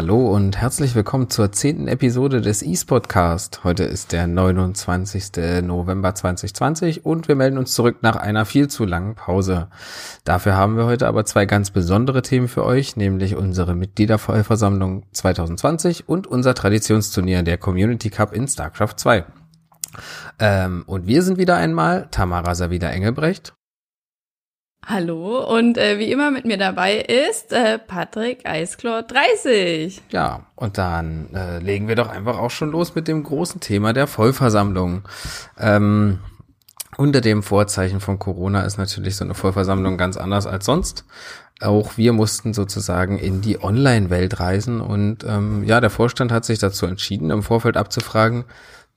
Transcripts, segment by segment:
Hallo und herzlich willkommen zur zehnten Episode des eSpotcast. Heute ist der 29. November 2020 und wir melden uns zurück nach einer viel zu langen Pause. Dafür haben wir heute aber zwei ganz besondere Themen für euch, nämlich unsere Mitgliedervollversammlung 2020 und unser Traditionsturnier, der Community Cup in StarCraft 2. Ähm, und wir sind wieder einmal Tamara Savida Engelbrecht. Hallo und äh, wie immer mit mir dabei ist äh, Patrick Eisklor 30. Ja, und dann äh, legen wir doch einfach auch schon los mit dem großen Thema der Vollversammlung. Ähm, unter dem Vorzeichen von Corona ist natürlich so eine Vollversammlung ganz anders als sonst. Auch wir mussten sozusagen in die Online-Welt reisen und ähm, ja, der Vorstand hat sich dazu entschieden, im Vorfeld abzufragen,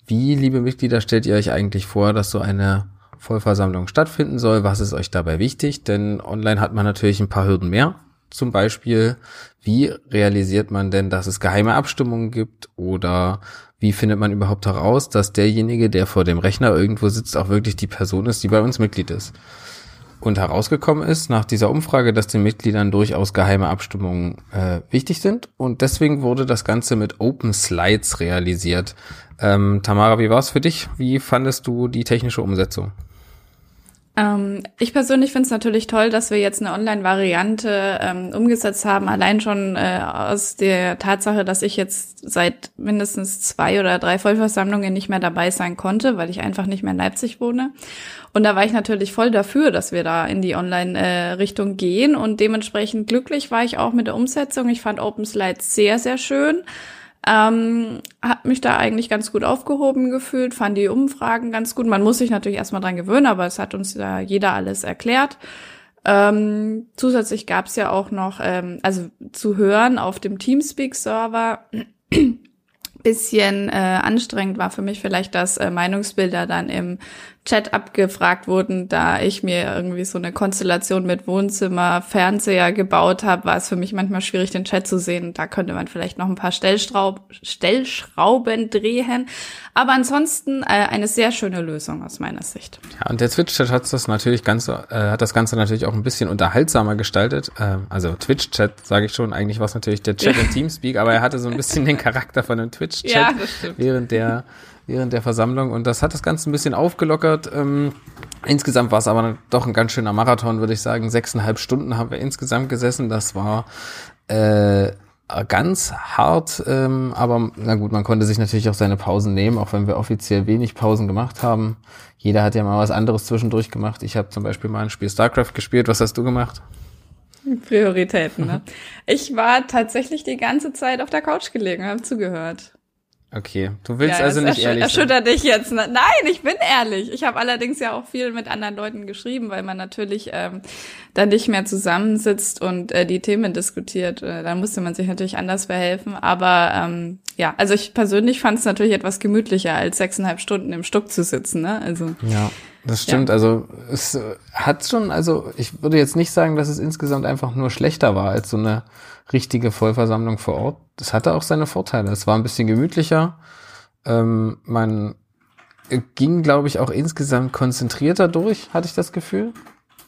wie, liebe Mitglieder, stellt ihr euch eigentlich vor, dass so eine Vollversammlung stattfinden soll. Was ist euch dabei wichtig? Denn online hat man natürlich ein paar Hürden mehr. Zum Beispiel, wie realisiert man denn, dass es geheime Abstimmungen gibt? Oder wie findet man überhaupt heraus, dass derjenige, der vor dem Rechner irgendwo sitzt, auch wirklich die Person ist, die bei uns Mitglied ist? Und herausgekommen ist nach dieser Umfrage, dass den Mitgliedern durchaus geheime Abstimmungen äh, wichtig sind. Und deswegen wurde das Ganze mit Open Slides realisiert. Ähm, Tamara, wie war es für dich? Wie fandest du die technische Umsetzung? Ähm, ich persönlich finde es natürlich toll, dass wir jetzt eine Online-Variante ähm, umgesetzt haben, allein schon äh, aus der Tatsache, dass ich jetzt seit mindestens zwei oder drei Vollversammlungen nicht mehr dabei sein konnte, weil ich einfach nicht mehr in Leipzig wohne. Und da war ich natürlich voll dafür, dass wir da in die Online-Richtung äh, gehen und dementsprechend glücklich war ich auch mit der Umsetzung. Ich fand Open Slides sehr, sehr schön. Ähm, hat mich da eigentlich ganz gut aufgehoben gefühlt, fand die Umfragen ganz gut. Man muss sich natürlich erstmal dran gewöhnen, aber es hat uns ja jeder alles erklärt. Ähm, zusätzlich gab es ja auch noch, ähm, also zu hören auf dem Teamspeak-Server, bisschen äh, anstrengend war für mich vielleicht, dass äh, Meinungsbilder dann im Chat abgefragt wurden, da ich mir irgendwie so eine Konstellation mit Wohnzimmer, Fernseher gebaut habe, war es für mich manchmal schwierig, den Chat zu sehen. Da könnte man vielleicht noch ein paar Stellschraub Stellschrauben drehen. Aber ansonsten äh, eine sehr schöne Lösung aus meiner Sicht. Ja, und der Twitch-Chat hat das natürlich ganz, äh, hat das Ganze natürlich auch ein bisschen unterhaltsamer gestaltet. Äh, also Twitch-Chat, sage ich schon, eigentlich war es natürlich der Chat in Teamspeak, aber er hatte so ein bisschen den Charakter von einem Twitch-Chat, ja, während der während der Versammlung und das hat das Ganze ein bisschen aufgelockert. Ähm, insgesamt war es aber doch ein ganz schöner Marathon, würde ich sagen. Sechseinhalb Stunden haben wir insgesamt gesessen. Das war äh, ganz hart, ähm, aber na gut, man konnte sich natürlich auch seine Pausen nehmen, auch wenn wir offiziell wenig Pausen gemacht haben. Jeder hat ja mal was anderes zwischendurch gemacht. Ich habe zum Beispiel mal ein Spiel StarCraft gespielt. Was hast du gemacht? Prioritäten, ne? ich war tatsächlich die ganze Zeit auf der Couch gelegen und habe zugehört. Okay, du willst ja, also nicht ersch ehrlich sein. Erschüttert dich jetzt. Ne? Nein, ich bin ehrlich. Ich habe allerdings ja auch viel mit anderen Leuten geschrieben, weil man natürlich ähm, dann nicht mehr zusammensitzt und äh, die Themen diskutiert. Äh, da musste man sich natürlich anders verhelfen. Aber ähm, ja, also ich persönlich fand es natürlich etwas gemütlicher, als sechseinhalb Stunden im Stuck zu sitzen. Ne? Also ja. Das stimmt, ja. also es hat schon, also ich würde jetzt nicht sagen, dass es insgesamt einfach nur schlechter war als so eine richtige Vollversammlung vor Ort. Das hatte auch seine Vorteile. Es war ein bisschen gemütlicher. Ähm, man ging, glaube ich, auch insgesamt konzentrierter durch, hatte ich das Gefühl.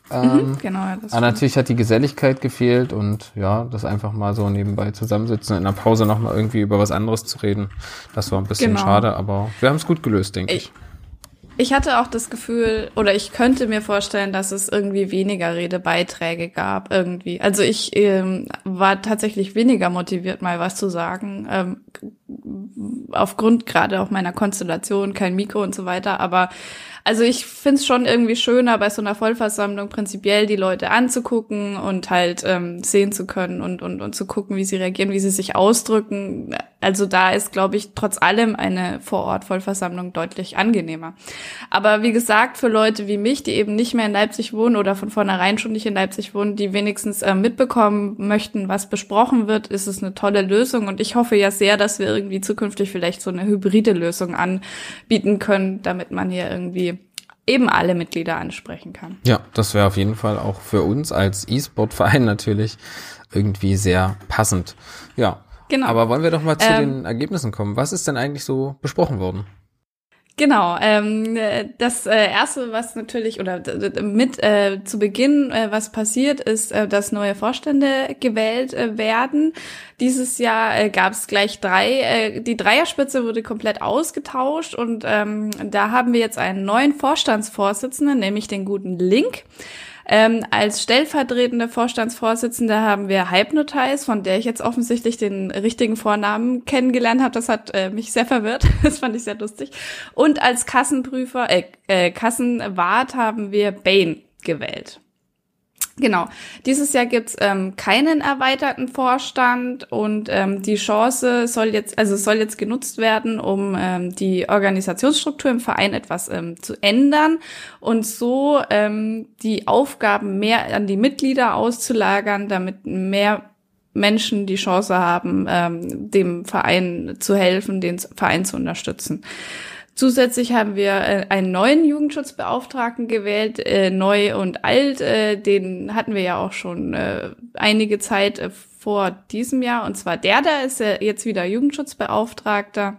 Mhm, ähm, genau, ja, das aber natürlich hat die Geselligkeit gefehlt und ja, das einfach mal so nebenbei zusammensitzen, in der Pause nochmal irgendwie über was anderes zu reden. Das war ein bisschen genau. schade, aber wir haben es gut gelöst, denke ich. ich. Ich hatte auch das Gefühl, oder ich könnte mir vorstellen, dass es irgendwie weniger Redebeiträge gab, irgendwie. Also ich ähm, war tatsächlich weniger motiviert, mal was zu sagen, ähm, aufgrund gerade auch meiner Konstellation, kein Mikro und so weiter, aber also ich find's schon irgendwie schöner, bei so einer Vollversammlung prinzipiell die Leute anzugucken und halt ähm, sehen zu können und, und, und zu gucken, wie sie reagieren, wie sie sich ausdrücken. Also da ist, glaube ich, trotz allem eine Vorort-Vollversammlung deutlich angenehmer. Aber wie gesagt, für Leute wie mich, die eben nicht mehr in Leipzig wohnen oder von vornherein schon nicht in Leipzig wohnen, die wenigstens äh, mitbekommen möchten, was besprochen wird, ist es eine tolle Lösung. Und ich hoffe ja sehr, dass wir irgendwie zukünftig vielleicht so eine hybride Lösung anbieten können, damit man hier irgendwie eben alle Mitglieder ansprechen kann. Ja, das wäre auf jeden Fall auch für uns als E-Sport-Verein natürlich irgendwie sehr passend. Ja. Genau. Aber wollen wir doch mal zu ähm, den Ergebnissen kommen. Was ist denn eigentlich so besprochen worden? Genau, ähm, das äh, erste, was natürlich oder mit äh, zu Beginn äh, was passiert, ist, äh, dass neue Vorstände gewählt äh, werden. Dieses Jahr äh, gab es gleich drei. Äh, die Dreierspitze wurde komplett ausgetauscht und ähm, da haben wir jetzt einen neuen Vorstandsvorsitzenden, nämlich den guten Link. Ähm, als stellvertretende Vorstandsvorsitzende haben wir Hypnotize, von der ich jetzt offensichtlich den richtigen Vornamen kennengelernt habe. Das hat äh, mich sehr verwirrt. Das fand ich sehr lustig. Und als Kassenprüfer, äh, äh, Kassenwart haben wir Bane gewählt. Genau. Dieses Jahr gibt's ähm, keinen erweiterten Vorstand und ähm, die Chance soll jetzt, also soll jetzt genutzt werden, um ähm, die Organisationsstruktur im Verein etwas ähm, zu ändern und so ähm, die Aufgaben mehr an die Mitglieder auszulagern, damit mehr Menschen die Chance haben, ähm, dem Verein zu helfen, den Verein zu unterstützen. Zusätzlich haben wir äh, einen neuen Jugendschutzbeauftragten gewählt, äh, neu und alt. Äh, den hatten wir ja auch schon äh, einige Zeit äh, vor diesem Jahr. Und zwar der da ist äh, jetzt wieder Jugendschutzbeauftragter.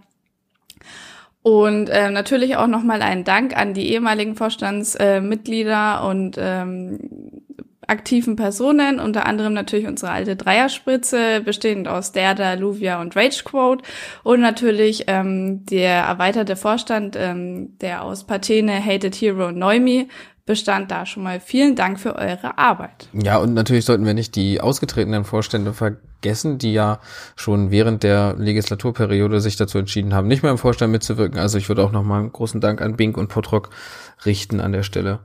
Und äh, natürlich auch nochmal einen Dank an die ehemaligen Vorstandsmitglieder äh, und ähm, aktiven Personen, unter anderem natürlich unsere alte Dreierspritze, bestehend aus Derda, Luvia und Ragequote und natürlich ähm, der erweiterte Vorstand, ähm, der aus Patene, Hated Hero und Neumi bestand da schon mal. Vielen Dank für eure Arbeit. Ja, und natürlich sollten wir nicht die ausgetretenen Vorstände vergessen, die ja schon während der Legislaturperiode sich dazu entschieden haben, nicht mehr im Vorstand mitzuwirken. Also ich würde auch nochmal einen großen Dank an Bink und Potrock richten an der Stelle.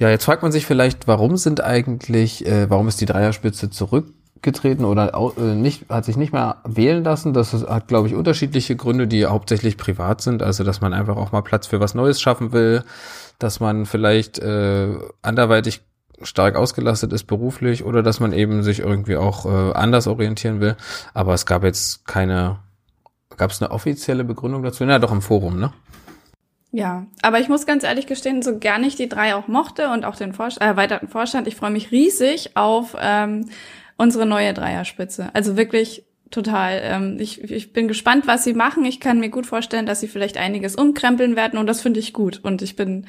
Ja, jetzt fragt man sich vielleicht, warum sind eigentlich, äh, warum ist die Dreierspitze zurückgetreten oder äh, nicht, hat sich nicht mehr wählen lassen? Das hat, glaube ich, unterschiedliche Gründe, die hauptsächlich privat sind. Also, dass man einfach auch mal Platz für was Neues schaffen will, dass man vielleicht äh, anderweitig stark ausgelastet ist beruflich oder dass man eben sich irgendwie auch äh, anders orientieren will. Aber es gab jetzt keine, gab es eine offizielle Begründung dazu? Na, doch im Forum, ne? Ja, aber ich muss ganz ehrlich gestehen, so gern ich die drei auch mochte und auch den Vor äh, erweiterten Vorstand, ich freue mich riesig auf ähm, unsere neue Dreierspitze. Also wirklich total. Ähm, ich, ich bin gespannt, was sie machen. Ich kann mir gut vorstellen, dass sie vielleicht einiges umkrempeln werden und das finde ich gut. Und ich bin,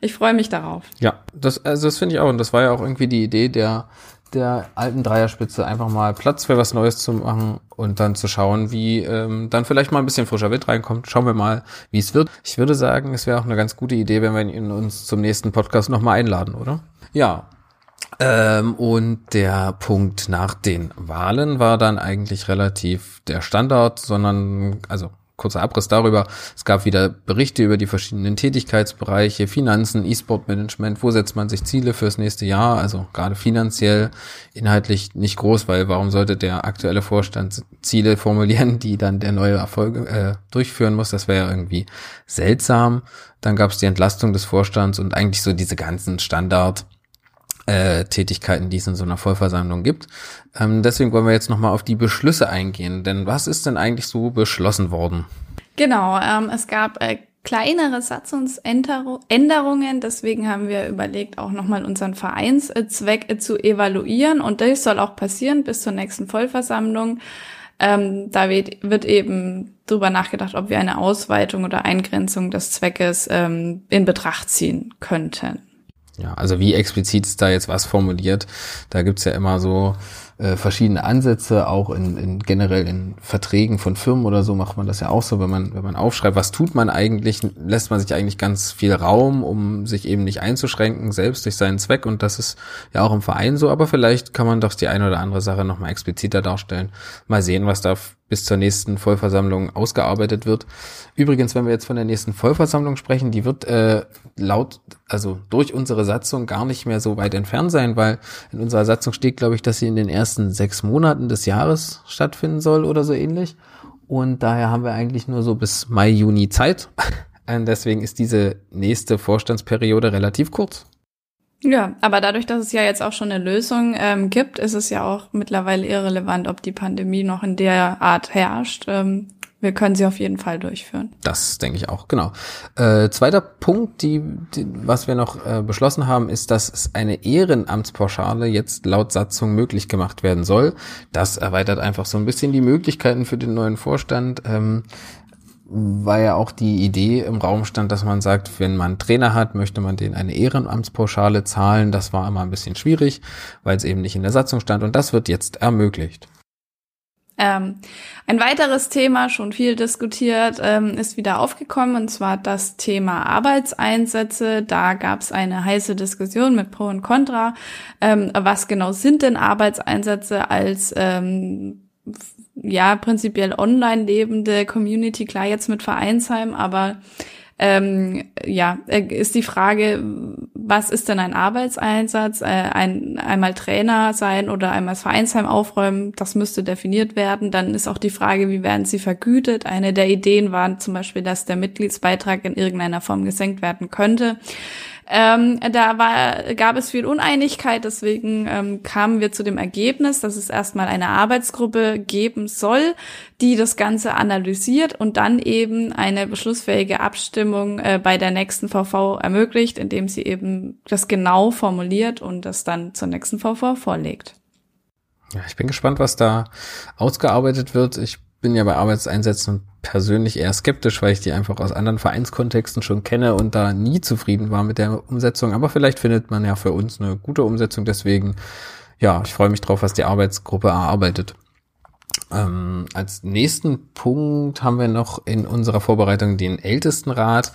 ich freue mich darauf. Ja, das, also das finde ich auch. Und das war ja auch irgendwie die Idee der der alten Dreierspitze einfach mal Platz für was Neues zu machen und dann zu schauen, wie ähm, dann vielleicht mal ein bisschen frischer Wind reinkommt. Schauen wir mal, wie es wird. Ich würde sagen, es wäre auch eine ganz gute Idee, wenn wir ihn uns zum nächsten Podcast nochmal einladen, oder? Ja. Ähm, und der Punkt nach den Wahlen war dann eigentlich relativ der Standard, sondern, also kurzer Abriss darüber. Es gab wieder Berichte über die verschiedenen Tätigkeitsbereiche, Finanzen, E-Sport-Management, wo setzt man sich Ziele fürs nächste Jahr, also gerade finanziell, inhaltlich nicht groß, weil warum sollte der aktuelle Vorstand Ziele formulieren, die dann der neue Erfolge äh, durchführen muss? Das wäre ja irgendwie seltsam. Dann gab es die Entlastung des Vorstands und eigentlich so diese ganzen Standard- äh, Tätigkeiten, die es in so einer Vollversammlung gibt. Ähm, deswegen wollen wir jetzt nochmal auf die Beschlüsse eingehen. Denn was ist denn eigentlich so beschlossen worden? Genau, ähm, es gab äh, kleinere Satzungsänderungen. Deswegen haben wir überlegt, auch nochmal unseren Vereinszweck äh, zu evaluieren. Und das soll auch passieren bis zur nächsten Vollversammlung. Ähm, da wird, wird eben drüber nachgedacht, ob wir eine Ausweitung oder Eingrenzung des Zweckes ähm, in Betracht ziehen könnten. Ja, also wie explizit ist da jetzt was formuliert? Da gibt's ja immer so äh, verschiedene Ansätze, auch in, in generell in Verträgen von Firmen oder so macht man das ja auch so, wenn man, wenn man aufschreibt, was tut man eigentlich, lässt man sich eigentlich ganz viel Raum, um sich eben nicht einzuschränken, selbst durch seinen Zweck. Und das ist ja auch im Verein so, aber vielleicht kann man doch die eine oder andere Sache nochmal expliziter darstellen. Mal sehen, was da bis zur nächsten Vollversammlung ausgearbeitet wird. Übrigens, wenn wir jetzt von der nächsten Vollversammlung sprechen, die wird äh, laut, also durch unsere Satzung gar nicht mehr so weit entfernt sein, weil in unserer Satzung steht, glaube ich, dass sie in den ersten sechs Monaten des Jahres stattfinden soll oder so ähnlich. Und daher haben wir eigentlich nur so bis Mai, Juni Zeit. Deswegen ist diese nächste Vorstandsperiode relativ kurz. Ja, aber dadurch, dass es ja jetzt auch schon eine Lösung ähm, gibt, ist es ja auch mittlerweile irrelevant, ob die Pandemie noch in der Art herrscht. Ähm, wir können sie auf jeden Fall durchführen. Das denke ich auch, genau. Äh, zweiter Punkt, die, die, was wir noch äh, beschlossen haben, ist, dass eine Ehrenamtspauschale jetzt laut Satzung möglich gemacht werden soll. Das erweitert einfach so ein bisschen die Möglichkeiten für den neuen Vorstand. Ähm, weil ja auch die Idee im Raum stand, dass man sagt, wenn man einen Trainer hat, möchte man den eine Ehrenamtspauschale zahlen. Das war immer ein bisschen schwierig, weil es eben nicht in der Satzung stand und das wird jetzt ermöglicht. Ähm, ein weiteres Thema, schon viel diskutiert, ähm, ist wieder aufgekommen, und zwar das Thema Arbeitseinsätze. Da gab es eine heiße Diskussion mit Pro und Contra. Ähm, was genau sind denn Arbeitseinsätze als ähm, ja prinzipiell online lebende Community? Klar jetzt mit Vereinsheim, aber ähm, ja, äh, ist die Frage, was ist denn ein Arbeitseinsatz? Äh, ein, einmal Trainer sein oder einmal das Vereinsheim aufräumen, das müsste definiert werden. Dann ist auch die Frage, wie werden sie vergütet? Eine der Ideen war zum Beispiel, dass der Mitgliedsbeitrag in irgendeiner Form gesenkt werden könnte. Ähm, da war, gab es viel Uneinigkeit, deswegen ähm, kamen wir zu dem Ergebnis, dass es erstmal eine Arbeitsgruppe geben soll, die das Ganze analysiert und dann eben eine beschlussfähige Abstimmung äh, bei der nächsten VV ermöglicht, indem sie eben das genau formuliert und das dann zur nächsten VV vorlegt. Ja, ich bin gespannt, was da ausgearbeitet wird. Ich bin ja bei Arbeitseinsätzen persönlich eher skeptisch, weil ich die einfach aus anderen Vereinskontexten schon kenne und da nie zufrieden war mit der Umsetzung. Aber vielleicht findet man ja für uns eine gute Umsetzung. Deswegen, ja, ich freue mich drauf, was die Arbeitsgruppe erarbeitet. Ähm, als nächsten Punkt haben wir noch in unserer Vorbereitung den Ältestenrat.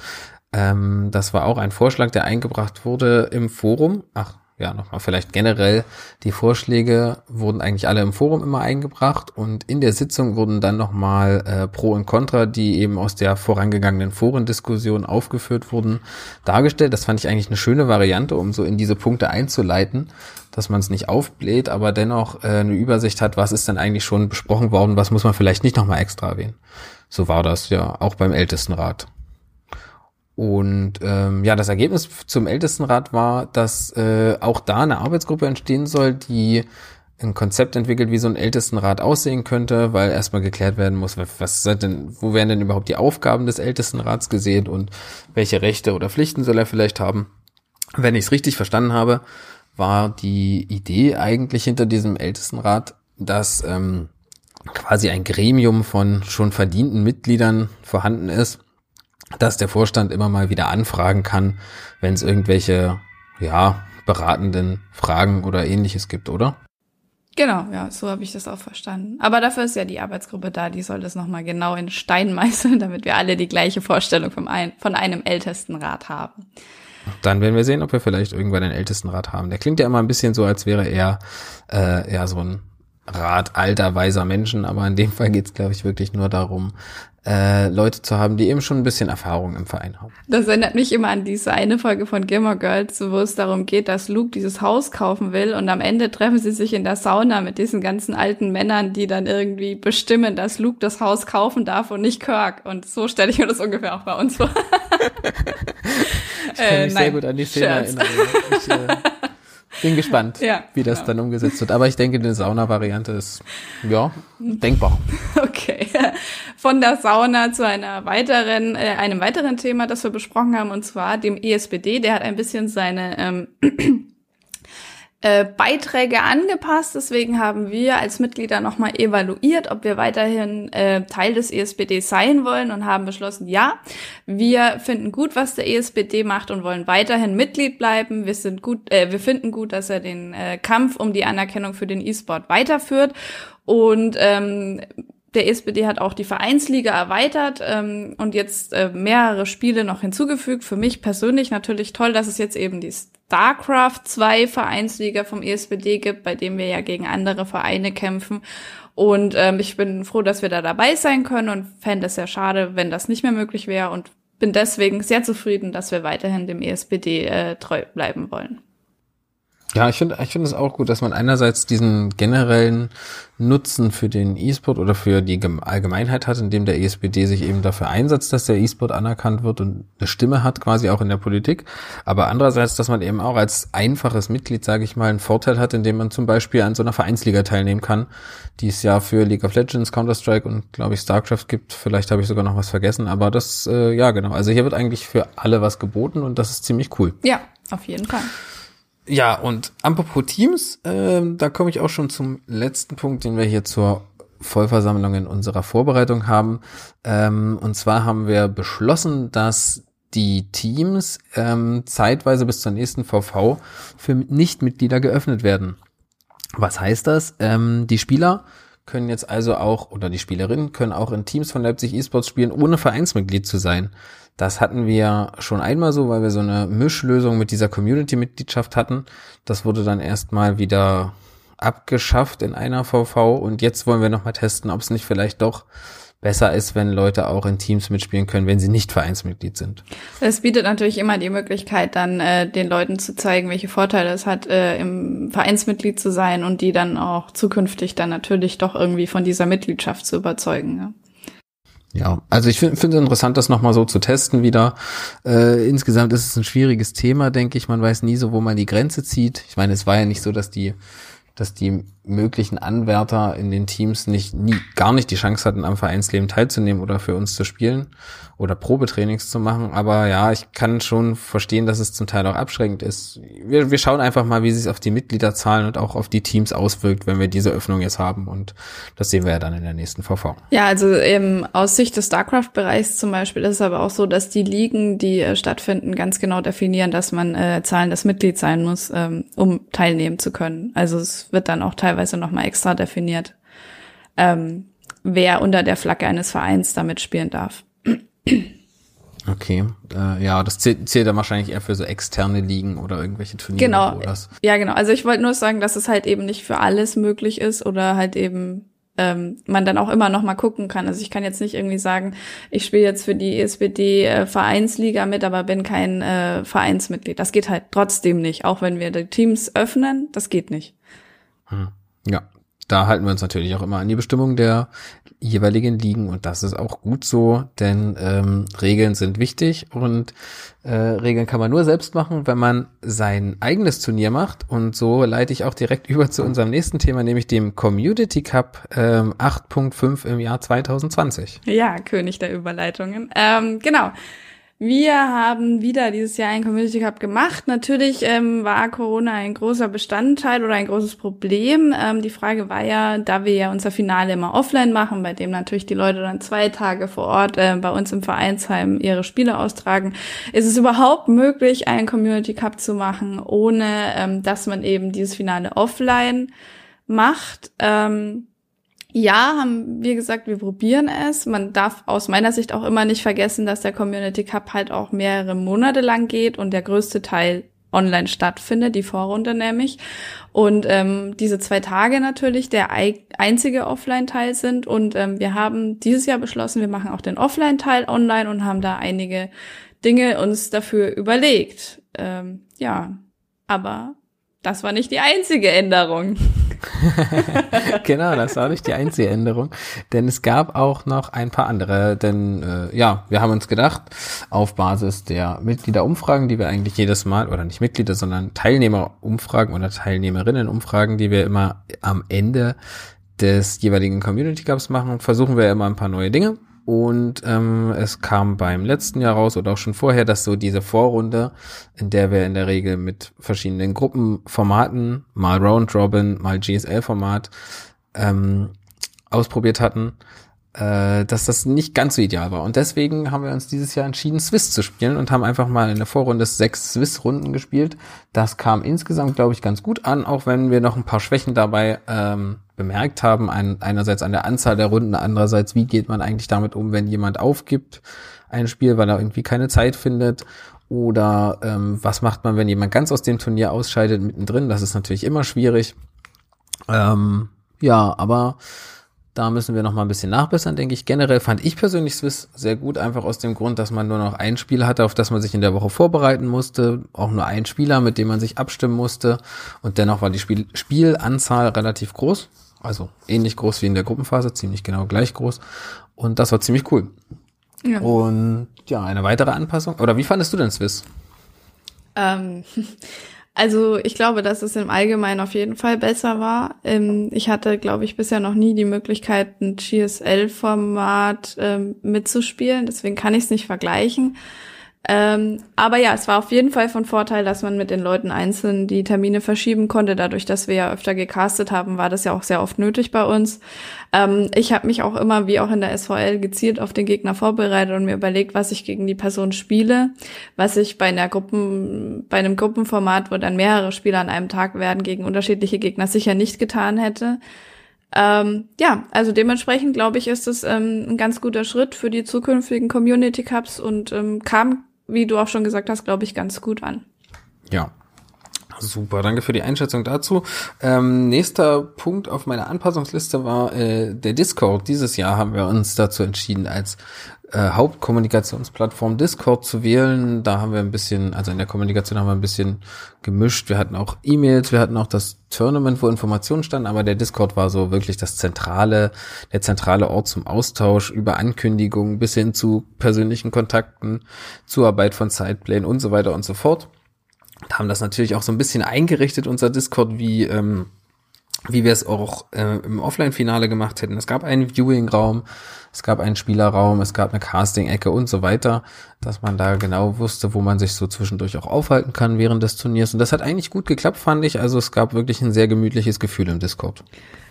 Ähm, das war auch ein Vorschlag, der eingebracht wurde im Forum. Ach, ja, nochmal vielleicht generell, die Vorschläge wurden eigentlich alle im Forum immer eingebracht und in der Sitzung wurden dann nochmal äh, Pro und Contra, die eben aus der vorangegangenen Forendiskussion aufgeführt wurden, dargestellt. Das fand ich eigentlich eine schöne Variante, um so in diese Punkte einzuleiten, dass man es nicht aufbläht, aber dennoch äh, eine Übersicht hat, was ist denn eigentlich schon besprochen worden, was muss man vielleicht nicht nochmal extra erwähnen. So war das ja auch beim Ältestenrat. Und ähm, ja, das Ergebnis zum Ältestenrat war, dass äh, auch da eine Arbeitsgruppe entstehen soll, die ein Konzept entwickelt, wie so ein Ältestenrat aussehen könnte, weil erstmal geklärt werden muss, was sind denn, wo werden denn überhaupt die Aufgaben des Ältestenrats gesehen und welche Rechte oder Pflichten soll er vielleicht haben. Wenn ich es richtig verstanden habe, war die Idee eigentlich hinter diesem Ältestenrat, dass ähm, quasi ein Gremium von schon verdienten Mitgliedern vorhanden ist, dass der Vorstand immer mal wieder anfragen kann, wenn es irgendwelche, ja, beratenden Fragen oder ähnliches gibt, oder? Genau, ja, so habe ich das auch verstanden. Aber dafür ist ja die Arbeitsgruppe da, die soll das nochmal genau in Stein meißeln, damit wir alle die gleiche Vorstellung vom ein, von einem Ältestenrat haben. Dann werden wir sehen, ob wir vielleicht irgendwann einen Ältestenrat haben. Der klingt ja immer ein bisschen so, als wäre er äh, ja so ein Rat alter, weiser Menschen, aber in dem Fall geht es, glaube ich, wirklich nur darum, äh, Leute zu haben, die eben schon ein bisschen Erfahrung im Verein haben. Das erinnert mich immer an diese eine Folge von Gilmore Girls, wo es darum geht, dass Luke dieses Haus kaufen will und am Ende treffen sie sich in der Sauna mit diesen ganzen alten Männern, die dann irgendwie bestimmen, dass Luke das Haus kaufen darf und nicht Kirk. Und so stelle ich mir das ungefähr auch bei uns vor. ich kann mich äh, sehr gut an die Szene erinnern. Ich, äh, bin gespannt, ja, wie das genau. dann umgesetzt wird. Aber ich denke, eine Sauna-Variante ist, ja, denkbar. Okay. Von der Sauna zu einer weiteren, äh, einem weiteren Thema, das wir besprochen haben, und zwar dem ESPD. Der hat ein bisschen seine ähm, äh, Beiträge angepasst. Deswegen haben wir als Mitglieder nochmal evaluiert, ob wir weiterhin äh, Teil des ESPD sein wollen und haben beschlossen, ja, wir finden gut, was der ESPD macht und wollen weiterhin Mitglied bleiben. Wir sind gut, äh, wir finden gut, dass er den äh, Kampf um die Anerkennung für den E-Sport weiterführt und ähm, der ESPD hat auch die Vereinsliga erweitert ähm, und jetzt äh, mehrere Spiele noch hinzugefügt. Für mich persönlich natürlich toll, dass es jetzt eben die StarCraft 2 Vereinsliga vom ESPD gibt, bei dem wir ja gegen andere Vereine kämpfen. Und ähm, ich bin froh, dass wir da dabei sein können und fände es sehr schade, wenn das nicht mehr möglich wäre und bin deswegen sehr zufrieden, dass wir weiterhin dem ESPD äh, treu bleiben wollen. Ja, ich finde ich finde es auch gut, dass man einerseits diesen generellen Nutzen für den E-Sport oder für die Allgemeinheit hat, indem der ESPD sich eben dafür einsetzt, dass der E-Sport anerkannt wird und eine Stimme hat quasi auch in der Politik. Aber andererseits, dass man eben auch als einfaches Mitglied, sage ich mal, einen Vorteil hat, indem man zum Beispiel an so einer Vereinsliga teilnehmen kann, die es ja für League of Legends, Counter-Strike und glaube ich StarCraft gibt. Vielleicht habe ich sogar noch was vergessen, aber das, äh, ja genau. Also hier wird eigentlich für alle was geboten und das ist ziemlich cool. Ja, auf jeden Fall. Ja, und apropos Teams, äh, da komme ich auch schon zum letzten Punkt, den wir hier zur Vollversammlung in unserer Vorbereitung haben. Ähm, und zwar haben wir beschlossen, dass die Teams ähm, zeitweise bis zur nächsten VV für Nichtmitglieder geöffnet werden. Was heißt das? Ähm, die Spieler können jetzt also auch, oder die Spielerinnen können auch in Teams von Leipzig eSports spielen, ohne Vereinsmitglied zu sein. Das hatten wir schon einmal so, weil wir so eine Mischlösung mit dieser Community-Mitgliedschaft hatten. Das wurde dann erstmal wieder abgeschafft in einer VV und jetzt wollen wir nochmal testen, ob es nicht vielleicht doch besser ist, wenn Leute auch in Teams mitspielen können, wenn sie nicht Vereinsmitglied sind. Es bietet natürlich immer die Möglichkeit, dann äh, den Leuten zu zeigen, welche Vorteile es hat, äh, im Vereinsmitglied zu sein und die dann auch zukünftig dann natürlich doch irgendwie von dieser Mitgliedschaft zu überzeugen. Ja. Ja, also ich finde es interessant, das nochmal so zu testen wieder. Äh, insgesamt ist es ein schwieriges Thema, denke ich. Man weiß nie so, wo man die Grenze zieht. Ich meine, es war ja nicht so, dass die dass die möglichen Anwärter in den Teams nicht nie gar nicht die Chance hatten, am Vereinsleben teilzunehmen oder für uns zu spielen oder Probetrainings zu machen. Aber ja, ich kann schon verstehen, dass es zum Teil auch abschränkend ist. Wir, wir schauen einfach mal, wie sich auf die Mitgliederzahlen und auch auf die Teams auswirkt, wenn wir diese Öffnung jetzt haben. Und das sehen wir ja dann in der nächsten VV. Ja, also eben aus Sicht des StarCraft-Bereichs zum Beispiel ist es aber auch so, dass die Ligen, die äh, stattfinden, ganz genau definieren, dass man äh, zahlendes Mitglied sein muss, ähm, um teilnehmen zu können. Also es wird dann auch teilweise nochmal extra definiert. Ähm, wer unter der Flagge eines Vereins damit spielen darf. Okay, äh, ja, das zählt, zählt dann wahrscheinlich eher für so externe Ligen oder irgendwelche Turniere. Genau, ja genau. Also ich wollte nur sagen, dass es halt eben nicht für alles möglich ist oder halt eben ähm, man dann auch immer noch mal gucken kann. Also ich kann jetzt nicht irgendwie sagen, ich spiele jetzt für die ESBD äh, Vereinsliga mit, aber bin kein äh, Vereinsmitglied. Das geht halt trotzdem nicht, auch wenn wir die Teams öffnen, das geht nicht. Hm. Ja, da halten wir uns natürlich auch immer an die Bestimmung der jeweiligen Ligen und das ist auch gut so, denn ähm, Regeln sind wichtig und äh, Regeln kann man nur selbst machen, wenn man sein eigenes Turnier macht und so leite ich auch direkt über zu unserem nächsten Thema, nämlich dem Community Cup ähm, 8.5 im Jahr 2020. Ja, König der Überleitungen. Ähm, genau. Wir haben wieder dieses Jahr einen Community Cup gemacht. Natürlich ähm, war Corona ein großer Bestandteil oder ein großes Problem. Ähm, die Frage war ja, da wir ja unser Finale immer offline machen, bei dem natürlich die Leute dann zwei Tage vor Ort äh, bei uns im Vereinsheim ihre Spiele austragen, ist es überhaupt möglich, einen Community Cup zu machen, ohne ähm, dass man eben dieses Finale offline macht. Ähm, ja, haben wir gesagt, wir probieren es. Man darf aus meiner Sicht auch immer nicht vergessen, dass der Community Cup halt auch mehrere Monate lang geht und der größte Teil online stattfindet, die Vorrunde nämlich. Und ähm, diese zwei Tage natürlich der einzige Offline-Teil sind. Und ähm, wir haben dieses Jahr beschlossen, wir machen auch den Offline-Teil online und haben da einige Dinge uns dafür überlegt. Ähm, ja, aber das war nicht die einzige Änderung. genau, das war nicht die einzige Änderung, denn es gab auch noch ein paar andere, denn äh, ja, wir haben uns gedacht, auf Basis der Mitgliederumfragen, die wir eigentlich jedes Mal, oder nicht Mitglieder, sondern Teilnehmerumfragen oder Teilnehmerinnenumfragen, die wir immer am Ende des jeweiligen Community Cups machen, versuchen wir immer ein paar neue Dinge. Und ähm, es kam beim letzten Jahr raus oder auch schon vorher, dass so diese Vorrunde, in der wir in der Regel mit verschiedenen Gruppenformaten, mal Round Robin, mal GSL-Format, ähm, ausprobiert hatten, äh, dass das nicht ganz so ideal war. Und deswegen haben wir uns dieses Jahr entschieden, Swiss zu spielen und haben einfach mal in der Vorrunde sechs Swiss-Runden gespielt. Das kam insgesamt, glaube ich, ganz gut an, auch wenn wir noch ein paar Schwächen dabei ähm, bemerkt haben. Ein, einerseits an der Anzahl der Runden, andererseits, wie geht man eigentlich damit um, wenn jemand aufgibt ein Spiel, weil er irgendwie keine Zeit findet. Oder ähm, was macht man, wenn jemand ganz aus dem Turnier ausscheidet mittendrin? Das ist natürlich immer schwierig. Ähm, ja, aber da müssen wir noch mal ein bisschen nachbessern, denke ich. Generell fand ich persönlich Swiss sehr gut, einfach aus dem Grund, dass man nur noch ein Spiel hatte, auf das man sich in der Woche vorbereiten musste. Auch nur ein Spieler, mit dem man sich abstimmen musste. Und dennoch war die Spiel Spielanzahl relativ groß. Also ähnlich groß wie in der Gruppenphase, ziemlich genau gleich groß. Und das war ziemlich cool. Ja. Und ja, eine weitere Anpassung. Oder wie fandest du denn Swiss? Ähm, also ich glaube, dass es im Allgemeinen auf jeden Fall besser war. Ähm, ich hatte, glaube ich, bisher noch nie die Möglichkeit, ein GSL-Format ähm, mitzuspielen. Deswegen kann ich es nicht vergleichen. Ähm, aber ja, es war auf jeden Fall von Vorteil, dass man mit den Leuten einzeln die Termine verschieben konnte. Dadurch, dass wir ja öfter gecastet haben, war das ja auch sehr oft nötig bei uns. Ähm, ich habe mich auch immer, wie auch in der SVL, gezielt auf den Gegner vorbereitet und mir überlegt, was ich gegen die Person spiele, was ich bei einer Gruppen, bei einem Gruppenformat, wo dann mehrere Spieler an einem Tag werden, gegen unterschiedliche Gegner sicher nicht getan hätte. Ähm, ja, also dementsprechend glaube ich, ist es ähm, ein ganz guter Schritt für die zukünftigen Community Cups und ähm, kam wie du auch schon gesagt hast, glaube ich, ganz gut an. Ja. Super, danke für die Einschätzung dazu. Ähm, nächster Punkt auf meiner Anpassungsliste war äh, der Discord. Dieses Jahr haben wir uns dazu entschieden, als äh, Hauptkommunikationsplattform Discord zu wählen. Da haben wir ein bisschen, also in der Kommunikation haben wir ein bisschen gemischt. Wir hatten auch E-Mails, wir hatten auch das Tournament, wo Informationen standen, aber der Discord war so wirklich das zentrale, der zentrale Ort zum Austausch über Ankündigungen bis hin zu persönlichen Kontakten, Zuarbeit von Zeitplänen und so weiter und so fort. Und haben das natürlich auch so ein bisschen eingerichtet, unser Discord, wie ähm, wie wir es auch äh, im Offline-Finale gemacht hätten. Es gab einen Viewing-Raum, es gab einen Spielerraum, es gab eine Casting-Ecke und so weiter, dass man da genau wusste, wo man sich so zwischendurch auch aufhalten kann während des Turniers. Und das hat eigentlich gut geklappt, fand ich. Also es gab wirklich ein sehr gemütliches Gefühl im Discord.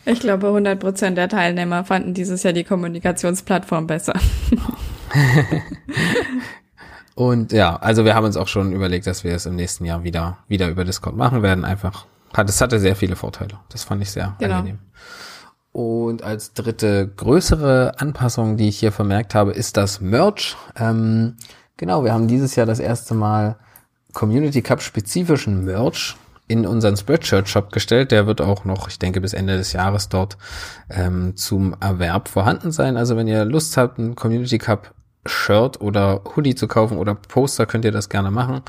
Ich glaube, 100 Prozent der Teilnehmer fanden dieses Jahr die Kommunikationsplattform besser. und ja, also wir haben uns auch schon überlegt, dass wir es im nächsten Jahr wieder, wieder über Discord machen werden, einfach hat, es hatte sehr viele Vorteile. Das fand ich sehr genau. angenehm. Und als dritte größere Anpassung, die ich hier vermerkt habe, ist das Merch. Ähm, genau, wir haben dieses Jahr das erste Mal Community Cup spezifischen Merch in unseren Spreadshirt Shop gestellt. Der wird auch noch, ich denke, bis Ende des Jahres dort ähm, zum Erwerb vorhanden sein. Also wenn ihr Lust habt, einen Community Cup Shirt oder Hoodie zu kaufen oder Poster, könnt ihr das gerne machen.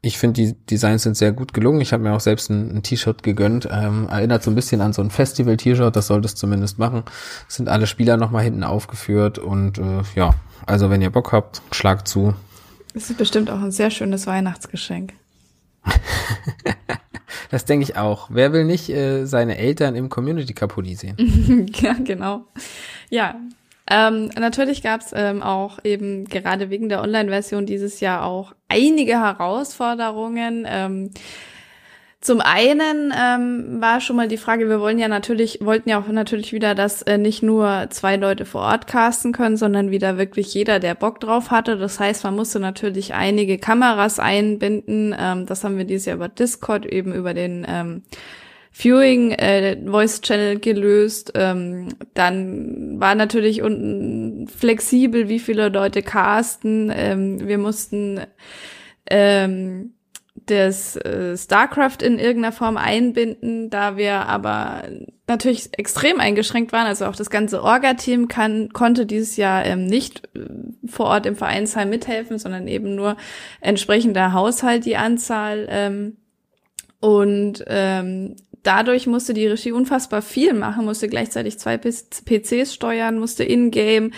Ich finde, die Designs sind sehr gut gelungen. Ich habe mir auch selbst ein, ein T-Shirt gegönnt. Ähm, erinnert so ein bisschen an so ein Festival-T-Shirt, das sollte es zumindest machen. sind alle Spieler nochmal hinten aufgeführt und äh, ja, also wenn ihr Bock habt, schlagt zu. Das ist bestimmt auch ein sehr schönes Weihnachtsgeschenk. das denke ich auch. Wer will nicht äh, seine Eltern im Community Hoodie sehen? ja, genau. Ja, ähm, natürlich gab es ähm, auch eben gerade wegen der Online-Version dieses Jahr auch einige Herausforderungen. Ähm, zum einen ähm, war schon mal die Frage, wir wollen ja natürlich, wollten ja auch natürlich wieder, dass äh, nicht nur zwei Leute vor Ort casten können, sondern wieder wirklich jeder, der Bock drauf hatte. Das heißt, man musste natürlich einige Kameras einbinden. Ähm, das haben wir dieses Jahr über Discord eben über den ähm, Viewing äh, Voice Channel gelöst. Ähm, dann war natürlich unten flexibel, wie viele Leute casten. Ähm, wir mussten ähm, das äh, StarCraft in irgendeiner Form einbinden, da wir aber natürlich extrem eingeschränkt waren. Also auch das ganze Orga-Team kann, konnte dieses Jahr ähm, nicht äh, vor Ort im Vereinsheim mithelfen, sondern eben nur entsprechender Haushalt die Anzahl. Ähm, und ähm, dadurch musste die Regie unfassbar viel machen, musste gleichzeitig zwei PCs steuern, musste in-game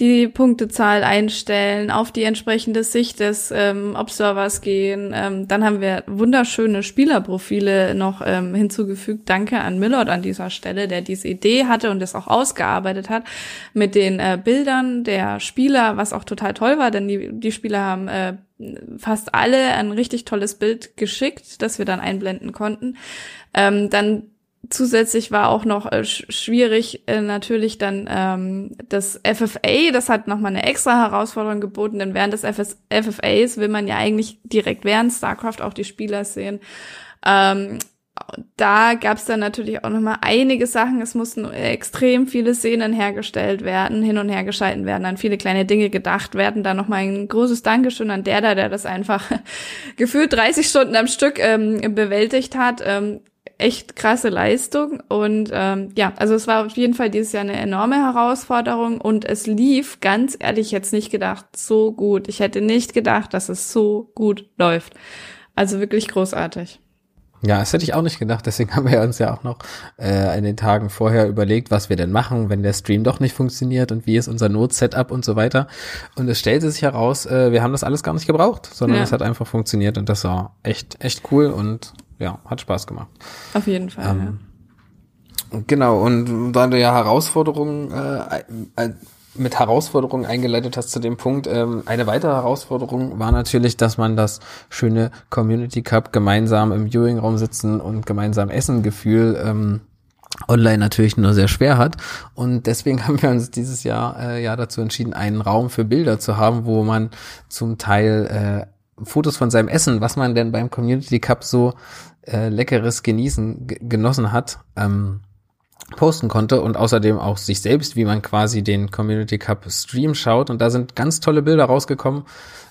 die Punktezahl einstellen, auf die entsprechende Sicht des ähm, Observers gehen. Ähm, dann haben wir wunderschöne Spielerprofile noch ähm, hinzugefügt. Danke an Millard an dieser Stelle, der diese Idee hatte und das auch ausgearbeitet hat mit den äh, Bildern der Spieler, was auch total toll war, denn die, die Spieler haben äh, fast alle ein richtig tolles Bild geschickt, das wir dann einblenden konnten. Ähm, dann zusätzlich war auch noch äh, schwierig äh, natürlich dann ähm, das FFA, das hat nochmal eine extra Herausforderung geboten, denn während des FS FFAs will man ja eigentlich direkt während StarCraft auch die Spieler sehen. Ähm, da gab es dann natürlich auch nochmal einige Sachen. Es mussten extrem viele Szenen hergestellt werden, hin und her geschalten werden, an viele kleine Dinge gedacht werden. Da nochmal ein großes Dankeschön an der da, der das einfach gefühlt 30 Stunden am Stück ähm, bewältigt hat. Ähm, echt krasse Leistung. Und ähm, ja, also es war auf jeden Fall dieses Jahr eine enorme Herausforderung und es lief, ganz ehrlich, jetzt nicht gedacht, so gut. Ich hätte nicht gedacht, dass es so gut läuft. Also wirklich großartig. Ja, das hätte ich auch nicht gedacht. Deswegen haben wir uns ja auch noch äh, in den Tagen vorher überlegt, was wir denn machen, wenn der Stream doch nicht funktioniert und wie ist unser Not-Setup und so weiter. Und es stellte sich heraus, äh, wir haben das alles gar nicht gebraucht, sondern ja. es hat einfach funktioniert und das war echt, echt cool und ja, hat Spaß gemacht. Auf jeden Fall. Ähm, ja. Genau, und da du ja Herausforderungen äh, mit Herausforderungen eingeleitet hast zu dem Punkt. Ähm, eine weitere Herausforderung war natürlich, dass man das schöne Community Cup gemeinsam im Viewing-Raum sitzen und gemeinsam essen Gefühl ähm, online natürlich nur sehr schwer hat. Und deswegen haben wir uns dieses Jahr äh, ja dazu entschieden, einen Raum für Bilder zu haben, wo man zum Teil äh, Fotos von seinem Essen, was man denn beim Community Cup so äh, leckeres genießen genossen hat, ähm, posten konnte und außerdem auch sich selbst, wie man quasi den Community Cup Stream schaut. Und da sind ganz tolle Bilder rausgekommen.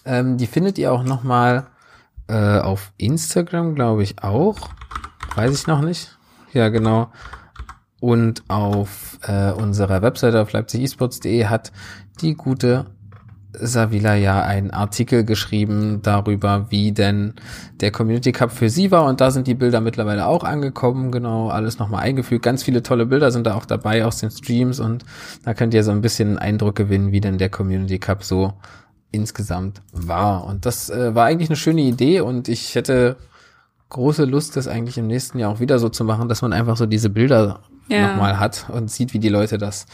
Ähm, die findet ihr auch nochmal äh, auf Instagram, glaube ich auch. Weiß ich noch nicht. Ja, genau. Und auf äh, unserer Webseite auf leipzigesports.de hat die gute Savila ja einen Artikel geschrieben darüber, wie denn der Community Cup für sie war. Und da sind die Bilder mittlerweile auch angekommen. Genau, alles nochmal eingefügt. Ganz viele tolle Bilder sind da auch dabei aus den Streams. Und da könnt ihr so ein bisschen einen Eindruck gewinnen, wie denn der Community Cup so insgesamt war. Und das äh, war eigentlich eine schöne Idee. Und ich hätte große Lust, das eigentlich im nächsten Jahr auch wieder so zu machen, dass man einfach so diese Bilder ja. nochmal hat und sieht, wie die Leute das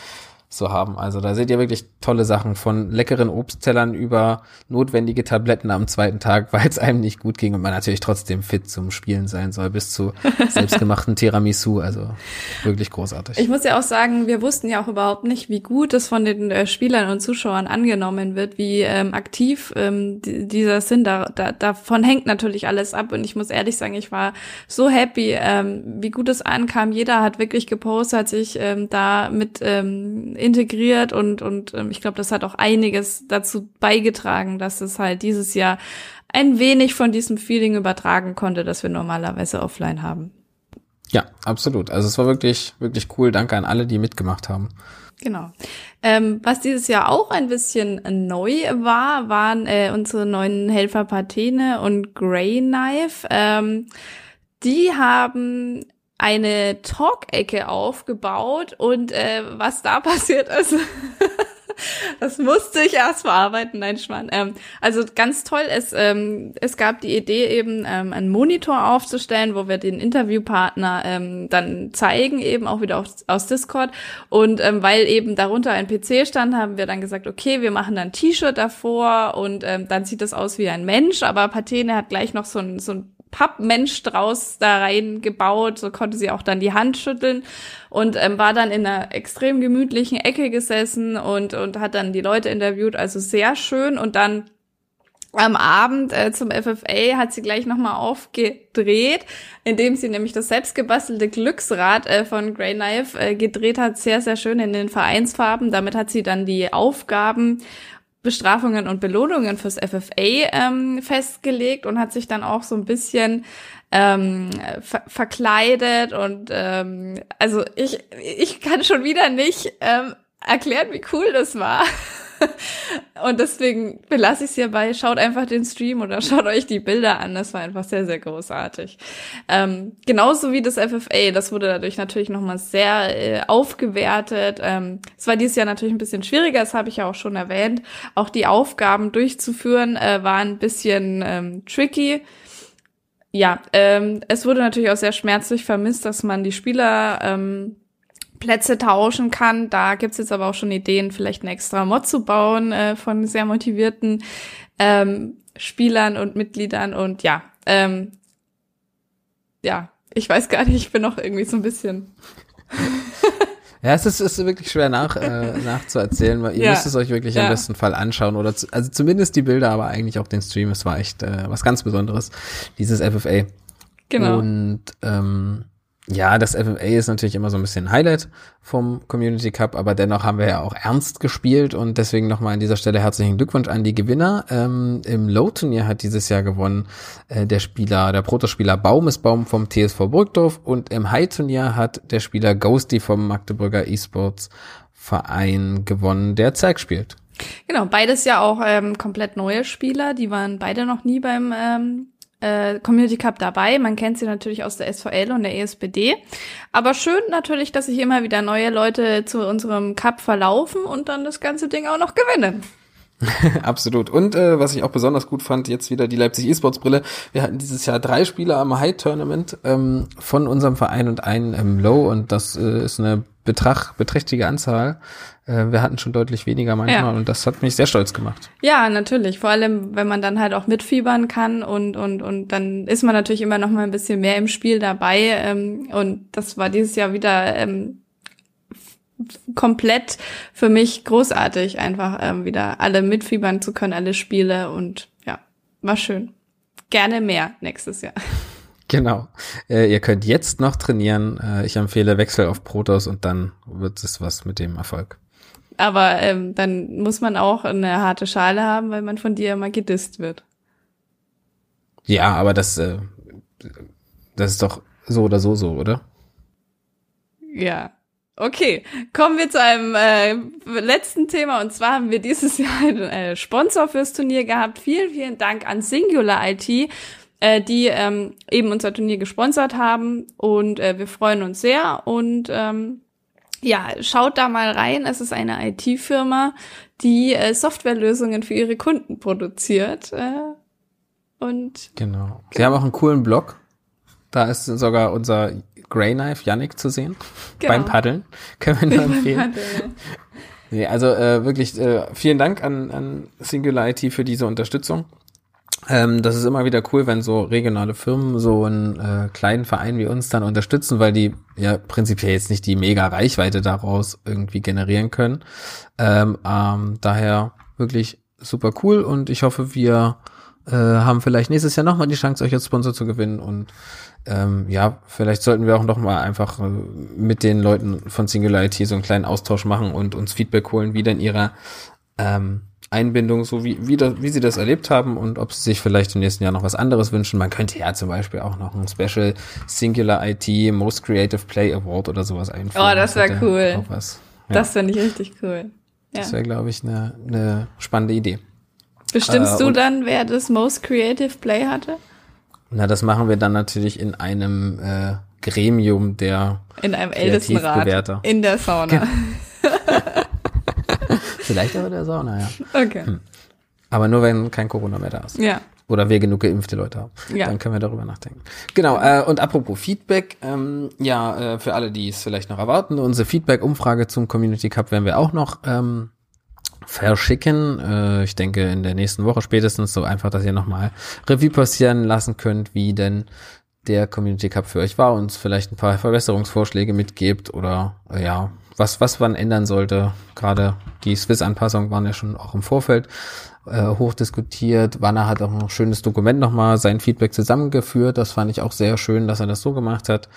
so haben. Also da seht ihr wirklich tolle Sachen von leckeren Obsttellern über notwendige Tabletten am zweiten Tag, weil es einem nicht gut ging und man natürlich trotzdem fit zum Spielen sein soll, bis zu selbstgemachten Tiramisu. Also wirklich großartig. Ich muss ja auch sagen, wir wussten ja auch überhaupt nicht, wie gut es von den äh, Spielern und Zuschauern angenommen wird, wie ähm, aktiv ähm, dieser Sinn da, da, davon hängt natürlich alles ab. Und ich muss ehrlich sagen, ich war so happy, ähm, wie gut es ankam. Jeder hat wirklich gepostet, hat sich ähm, da mit ähm, integriert und, und ähm, ich glaube, das hat auch einiges dazu beigetragen, dass es halt dieses Jahr ein wenig von diesem Feeling übertragen konnte, das wir normalerweise offline haben. Ja, absolut. Also es war wirklich, wirklich cool. Danke an alle, die mitgemacht haben. Genau. Ähm, was dieses Jahr auch ein bisschen neu war, waren äh, unsere neuen Helfer Patene und Grey Knife. Ähm, die haben eine Talk-Ecke aufgebaut und äh, was da passiert ist, das musste ich erst verarbeiten, nein, Schmarrn. Ähm, also ganz toll, es, ähm, es gab die Idee eben, ähm, einen Monitor aufzustellen, wo wir den Interviewpartner ähm, dann zeigen, eben auch wieder aus, aus Discord. Und ähm, weil eben darunter ein PC stand, haben wir dann gesagt, okay, wir machen dann T-Shirt davor und ähm, dann sieht das aus wie ein Mensch, aber Patene hat gleich noch so ein, so ein Pappmensch draus da reingebaut, so konnte sie auch dann die Hand schütteln und ähm, war dann in einer extrem gemütlichen Ecke gesessen und, und hat dann die Leute interviewt, also sehr schön und dann am Abend äh, zum FFA hat sie gleich nochmal aufgedreht, indem sie nämlich das selbstgebastelte Glücksrad äh, von Grey Knife äh, gedreht hat, sehr, sehr schön in den Vereinsfarben. Damit hat sie dann die Aufgaben Bestrafungen und Belohnungen fürs FFA ähm, festgelegt und hat sich dann auch so ein bisschen ähm, ver verkleidet und ähm, also ich ich kann schon wieder nicht ähm, erklären, wie cool das war. und deswegen belasse ich es hierbei. Schaut einfach den Stream oder schaut euch die Bilder an. Das war einfach sehr, sehr großartig. Ähm, genauso wie das FFA. Das wurde dadurch natürlich nochmal sehr äh, aufgewertet. Ähm, es war dieses Jahr natürlich ein bisschen schwieriger, das habe ich ja auch schon erwähnt. Auch die Aufgaben durchzuführen äh, waren ein bisschen ähm, tricky ja, ähm, es wurde natürlich auch sehr schmerzlich vermisst, dass man die Spieler ähm, Plätze tauschen kann. Da gibt's jetzt aber auch schon Ideen, vielleicht einen extra Mod zu bauen äh, von sehr motivierten ähm, Spielern und Mitgliedern. Und ja, ähm, ja, ich weiß gar nicht, ich bin noch irgendwie so ein bisschen. Ja, es ist, ist wirklich schwer nach, äh, nachzuerzählen, weil ihr ja. müsst es euch wirklich ja. am besten Fall anschauen oder zu, also zumindest die Bilder, aber eigentlich auch den Stream. Es war echt äh, was ganz Besonderes, dieses FFA. Genau. Und ähm, ja, das FFA ist natürlich immer so ein bisschen Highlight vom Community Cup, aber dennoch haben wir ja auch ernst gespielt und deswegen nochmal an dieser Stelle herzlichen Glückwunsch an die Gewinner. Ähm, Im Low-Turnier hat dieses Jahr gewonnen äh, der Spieler, der Protospieler Baumesbaum vom TSV Burgdorf und im High-Turnier hat der Spieler Ghosty vom Magdeburger eSports Verein gewonnen, der Zeig spielt. Genau, beides ja auch ähm, komplett neue Spieler, die waren beide noch nie beim ähm, äh, Community Cup dabei. Man kennt sie natürlich aus der SVL und der ESPD. Aber schön natürlich, dass sich immer wieder neue Leute zu unserem Cup verlaufen und dann das ganze Ding auch noch gewinnen. Absolut. Und äh, was ich auch besonders gut fand, jetzt wieder die Leipzig E-Sports Brille. Wir hatten dieses Jahr drei Spieler am High Tournament ähm, von unserem Verein und einen im Low und das äh, ist eine Betrag, beträchtliche Anzahl. Äh, wir hatten schon deutlich weniger manchmal ja. und das hat mich sehr stolz gemacht. Ja, natürlich. Vor allem, wenn man dann halt auch mitfiebern kann und, und, und dann ist man natürlich immer noch mal ein bisschen mehr im Spiel dabei. Ähm, und das war dieses Jahr wieder ähm, komplett für mich großartig, einfach ähm, wieder alle mitfiebern zu können, alle Spiele und ja, war schön. Gerne mehr nächstes Jahr. Genau. Äh, ihr könnt jetzt noch trainieren. Äh, ich empfehle Wechsel auf Protoss und dann wird es was mit dem Erfolg. Aber ähm, dann muss man auch eine harte Schale haben, weil man von dir immer gedisst wird. Ja, aber das, äh, das ist doch so oder so so, oder? Ja. Okay, kommen wir zu einem äh, letzten Thema und zwar haben wir dieses Jahr einen äh, Sponsor fürs Turnier gehabt. Vielen, vielen Dank an Singular IT äh, die ähm, eben unser Turnier gesponsert haben und äh, wir freuen uns sehr und ähm, ja, schaut da mal rein. Es ist eine IT-Firma, die äh, Softwarelösungen für ihre Kunden produziert. Äh, und genau. Sie haben auch einen coolen Blog. Da ist sogar unser Grey Knife Yannick zu sehen genau. beim Paddeln. Können wir nur empfehlen. Nee, also äh, wirklich äh, vielen Dank an, an Singular IT für diese Unterstützung. Ähm, das ist immer wieder cool, wenn so regionale Firmen so einen äh, kleinen Verein wie uns dann unterstützen, weil die ja prinzipiell jetzt nicht die mega Reichweite daraus irgendwie generieren können. Ähm, ähm, daher wirklich super cool und ich hoffe, wir äh, haben vielleicht nächstes Jahr nochmal die Chance, euch als Sponsor zu gewinnen und ähm, ja, vielleicht sollten wir auch noch mal einfach äh, mit den Leuten von Singularity so einen kleinen Austausch machen und uns Feedback holen, wie denn ihre ähm, Einbindung, so wie, wie, das, wie sie das erlebt haben und ob sie sich vielleicht im nächsten Jahr noch was anderes wünschen. Man könnte ja zum Beispiel auch noch ein Special Singular IT Most Creative Play Award oder sowas einführen. Oh, das wäre cool. Ja. Das finde ich richtig cool. Ja. Das wäre, glaube ich, eine ne spannende Idee. Bestimmst äh, du dann, wer das Most Creative Play hatte? Na, das machen wir dann natürlich in einem äh, Gremium der in einem Ältestenrat in der Sauna. Vielleicht aber der Sauna, ja. Okay. Hm. Aber nur wenn kein Corona mehr da ist. Ja. Oder wir genug geimpfte Leute haben. Ja. Dann können wir darüber nachdenken. Genau, äh, und apropos Feedback, ähm, ja, äh, für alle, die es vielleicht noch erwarten, unsere Feedback-Umfrage zum Community Cup werden wir auch noch ähm, verschicken. Äh, ich denke in der nächsten Woche spätestens so einfach, dass ihr nochmal Revue passieren lassen könnt, wie denn der Community Cup für euch war, uns vielleicht ein paar Verbesserungsvorschläge mitgebt oder äh, ja, was, was man ändern sollte. Gerade die Swiss-Anpassungen waren ja schon auch im Vorfeld äh, hochdiskutiert. Wanner hat auch ein schönes Dokument nochmal sein Feedback zusammengeführt. Das fand ich auch sehr schön, dass er das so gemacht hat.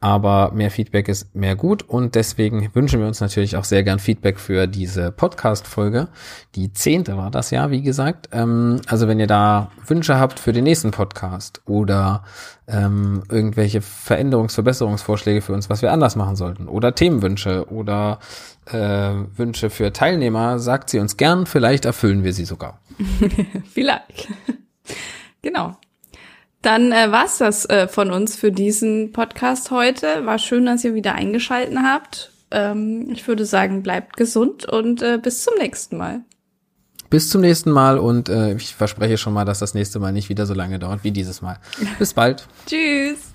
Aber mehr Feedback ist mehr gut und deswegen wünschen wir uns natürlich auch sehr gern Feedback für diese Podcast-Folge. Die zehnte war das ja, wie gesagt. Ähm, also wenn ihr da Wünsche habt für den nächsten Podcast oder ähm, irgendwelche Veränderungs-, Verbesserungsvorschläge für uns, was wir anders machen sollten oder Themenwünsche oder äh, Wünsche für Teilnehmer, sagt sie uns gern. Vielleicht erfüllen wir sie sogar. Vielleicht. genau. Dann äh, war's das äh, von uns für diesen Podcast heute. War schön, dass ihr wieder eingeschalten habt. Ähm, ich würde sagen, bleibt gesund und äh, bis zum nächsten Mal. Bis zum nächsten Mal und äh, ich verspreche schon mal, dass das nächste Mal nicht wieder so lange dauert wie dieses Mal. Bis bald. Tschüss.